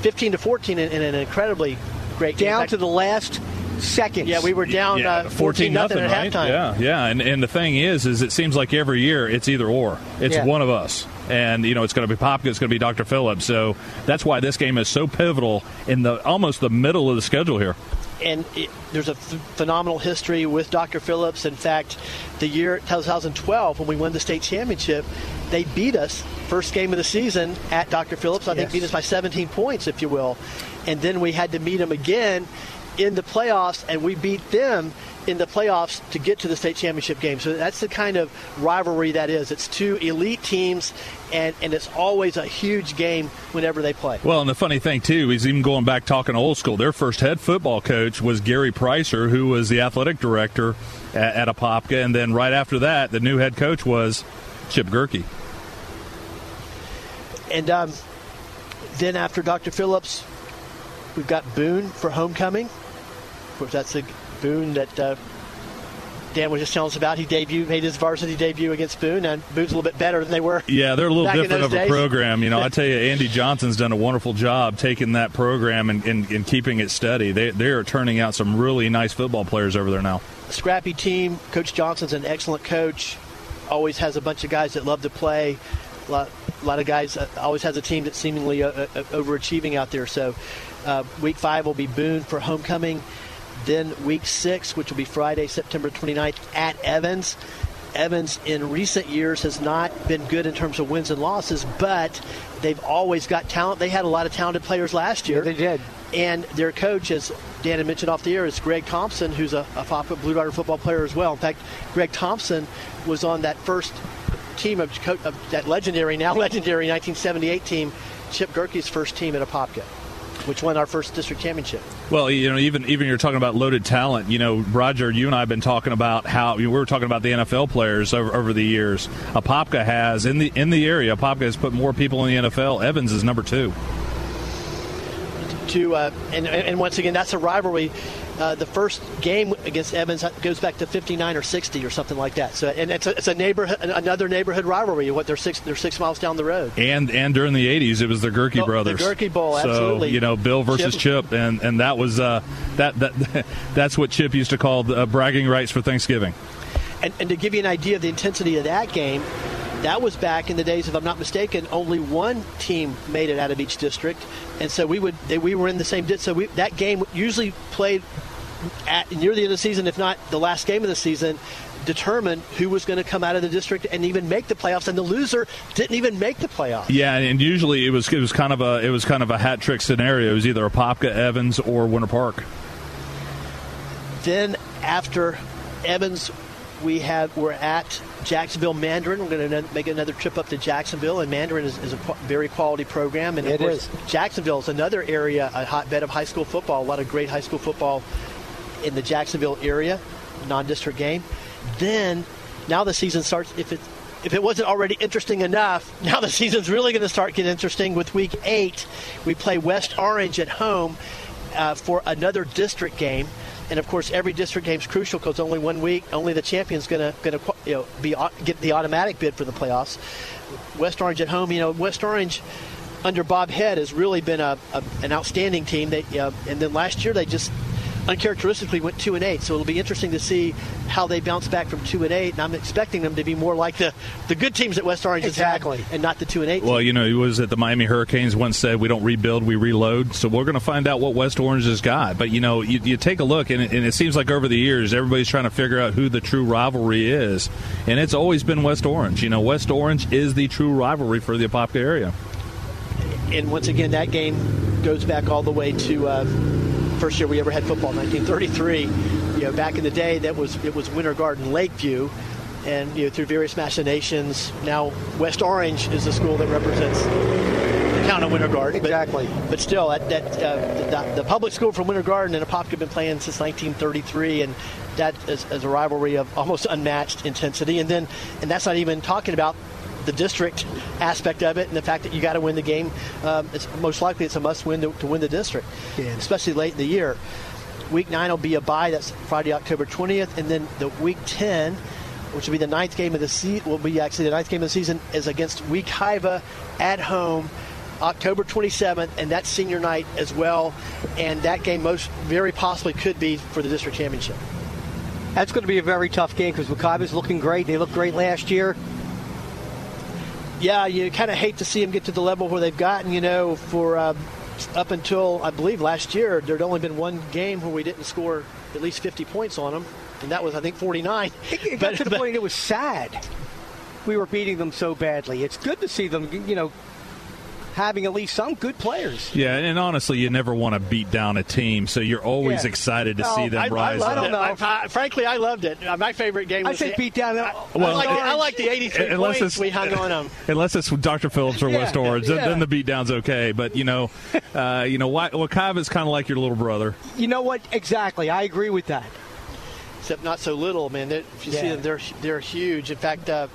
15 to 14, in, in an incredibly great game. Down fact, to the last seconds. yeah, we were down yeah, uh, 14 nothing at right? halftime. Yeah, yeah. And and the thing is, is it seems like every year it's either or. It's Yeah. one of us, and you know it's going to be Popka, it's going to be Dr. Phillips. So that's why this game is so pivotal in the almost the middle of the schedule here. and it, there's a phenomenal history with Dr. Phillips. In fact, the year 2012 when we won the state championship, they beat us first game of the season at Dr. Phillips. I think Yes. beat us by 17 points, if you will, and then we had to meet them again in the playoffs, and we beat them in the playoffs to get to the state championship game. So that's the kind of rivalry that is. It's two elite teams, and, and it's always a huge game whenever they play. Well, and the funny thing too is even going back talking old school. Their first head football coach was Gary Pricer, who was the athletic director at, at Apopka, and then right after that, the new head coach was Chip Gerke. And um, then after Dr. Phillips, we've got Boone for homecoming. Of course, that's the Boone that uh, Dan was just telling us about. He debuted, made his varsity debut against Boone, and Boone's a little bit better than they were. Yeah, they're a little different of a program. You know, I tell you, <laughs> Andy Johnson's done a wonderful job taking that program and, and, and keeping it steady. They they are turning out some really nice football players over there now. Scrappy team. Coach Johnson's an excellent coach. Always has a bunch of guys that love to play. A lot, a lot of guys. Uh, always has a team that's seemingly uh, uh, overachieving out there. So, uh, week five will be Boone for homecoming. Then week six, which will be Friday, September 29th, at Evans. Evans in recent years has not been good in terms of wins and losses, but they've always got talent. They had a lot of talented players last year. they did. And their coach, as Dan had mentioned off the air, is Greg Thompson, who's a, a Blue Darter football player as well. In fact, Greg Thompson was on that first team of, of that legendary, now <laughs> legendary 1978 team, Chip Gerke's first team at Apopka, which won our first district championship. Well, you know, even even you're talking about loaded talent. You know, Roger, you and I have been talking about how we were talking about the NFL players over, over the years. Apopka has in the in the area. Apopka has put more people in the NFL. Evans is number two. to uh, and, and once again that's a rivalry. Uh, the first game against Evans goes back to 59 or 60 or something like that. So, and it's a, it's a neighborhood, another neighborhood rivalry. What they're six, they're six miles down the road. And and during the 80s, it was the Gerke oh, brothers. The Gerke Bowl, so, absolutely. you know, Bill versus Chip, Chip and and that was uh, that that <laughs> that's what Chip used to call the, uh, bragging rights for Thanksgiving. And, and to give you an idea of the intensity of that game, that was back in the days, if I'm not mistaken, only one team made it out of each district, and so we would we were in the same. District. So we, that game usually played at near the end of the season, if not the last game of the season, determine who was going to come out of the district and even make the playoffs, and the loser didn't even make the playoffs. Yeah, and usually it was it was kind of a it was kind of a hat trick scenario. It was either a Popka Evans, or Winter Park. Then after Evans we have we're at Jacksonville Mandarin. We're going to make another trip up to Jacksonville, and Mandarin is, is a very quality program. And of it course, is. Jacksonville is another area, a hotbed of high school football. A lot of great high school football in the Jacksonville area, non-district game. Then, now the season starts. If it if it wasn't already interesting enough, <laughs> now the season's really going to start getting interesting. With Week Eight, we play West Orange at home uh, for another district game and of course every district game is crucial because only one week, only the champion's going to going to you know be get the automatic bid for the playoffs. West Orange at home, you know, West Orange under Bob Head has really been a, a an outstanding team. They uh, and then last year they just uncharacteristically went two and eight. So it'll be interesting to see how they bounce back from two and eight. And I'm expecting them to be more like the, the good teams that West Orange exactly. has had, and not the two and eight. Well, team. you know, it was that the Miami Hurricanes once said, "We don't rebuild, we reload." So we're going to find out what West Orange has got. But you know, you, you take a look, and it, and it seems like over the years, everybody's trying to figure out who the true rivalry is, and it's always been West Orange. You know, West Orange is the true rivalry for the Apopka area. And once again, that game goes back all the way to. Uh, first year we ever had football, 1933. You know, back in the day, that was it was Winter Garden Lakeview, and you know through various machinations, now West Orange is the school that represents the town of Winter Garden. Exactly. But, but still, that, that uh, the, the, public school from Winter Garden and Apopka have been playing since 1933, and that is, is a rivalry of almost unmatched intensity. And then, and that's not even talking about the district aspect of it and the fact that you got to win the game. Um, it's most likely it's a must win to, to win the district, yeah. especially late in the year. Week nine will be a bye. That's Friday, October 20th, and then the week 10, which will be the ninth game of the season, will be actually the ninth game of the season, is against Wekiva at home. October 27th, and that's senior night as well. And that game most very possibly could be for the district championship. That's going to be a very tough game because Wekiva's looking great. They looked great last year yeah, you kind of hate to see them get to the level where they've gotten. You know, for uh, up until I believe last year, there'd only been one game where we didn't score at least 50 points on them, and that was I think 49. <laughs> It, it got but, to the but, point it was sad. We were beating them so badly. It's good to see them, you know, having at least some good players. Yeah, and honestly, you never want to beat down a team, so you're always yeah. excited to see them I, rise I, I don't up. know. I, frankly, I loved it. Uh, my favorite game was I say beat down. I, well, like, I like the 83 unless points we hung on them. <laughs> Unless it's Dr. Phillips or yeah, West Orange, yeah. then the beat down's okay. But you know, uh, you know, Wekiva is kind of like your little brother. You know what? Exactly, I agree with that. Except not so little, man. They're, if you see them, they're they're huge. In fact. Uh,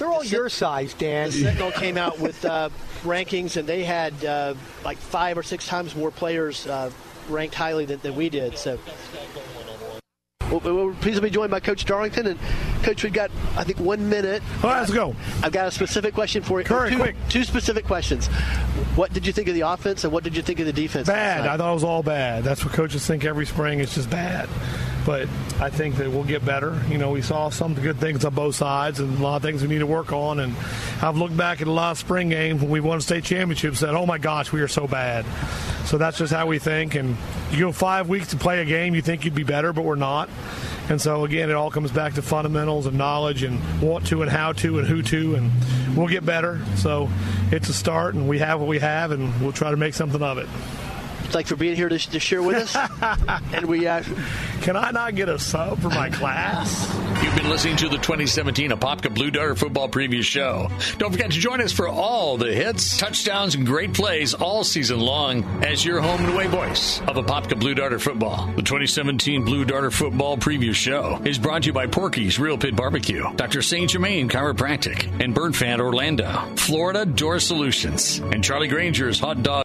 they're all the your size, Dan. The Sentinel came out with uh, rankings, and they had uh, like five or six times more players uh, ranked highly than, than, we did. So. Well, we're pleased to be joined by Coach Darlington. And, Coach, we've got, I think, one minute. All right, let's go. I've got a specific question for you. Curry, two, quick. Two specific questions. What did you think of the offense, and what did you think of the defense? Bad. I thought it was all bad. That's what coaches think every spring. It's just bad but I think that we'll get better. You know, we saw some good things on both sides and a lot of things we need to work on. And I've looked back at a lot of spring games when we won state championships and said, oh my gosh, we are so bad. So that's just how we think. And you go five weeks to play a game, you think you'd be better, but we're not. And so again, it all comes back to fundamentals and knowledge and what to and how to and who to, and we'll get better. So it's a start, and we have what we have, and we'll try to make something of it. Thanks for being here to, to share with us. <laughs> and we uh, can I not get a sub for my class? You've been listening to the 2017 Apopka Blue Darter Football Preview Show. Don't forget to join us for all the hits, touchdowns, and great plays all season long as your home and away voice of Apopka Blue Darter Football. The 2017 Blue Darter Football Preview Show is brought to you by Porky's Real Pit Barbecue, Dr. St. Germain Chiropractic, and Burn Fat Orlando, Florida Door Solutions, and Charlie Granger's Hot Dog.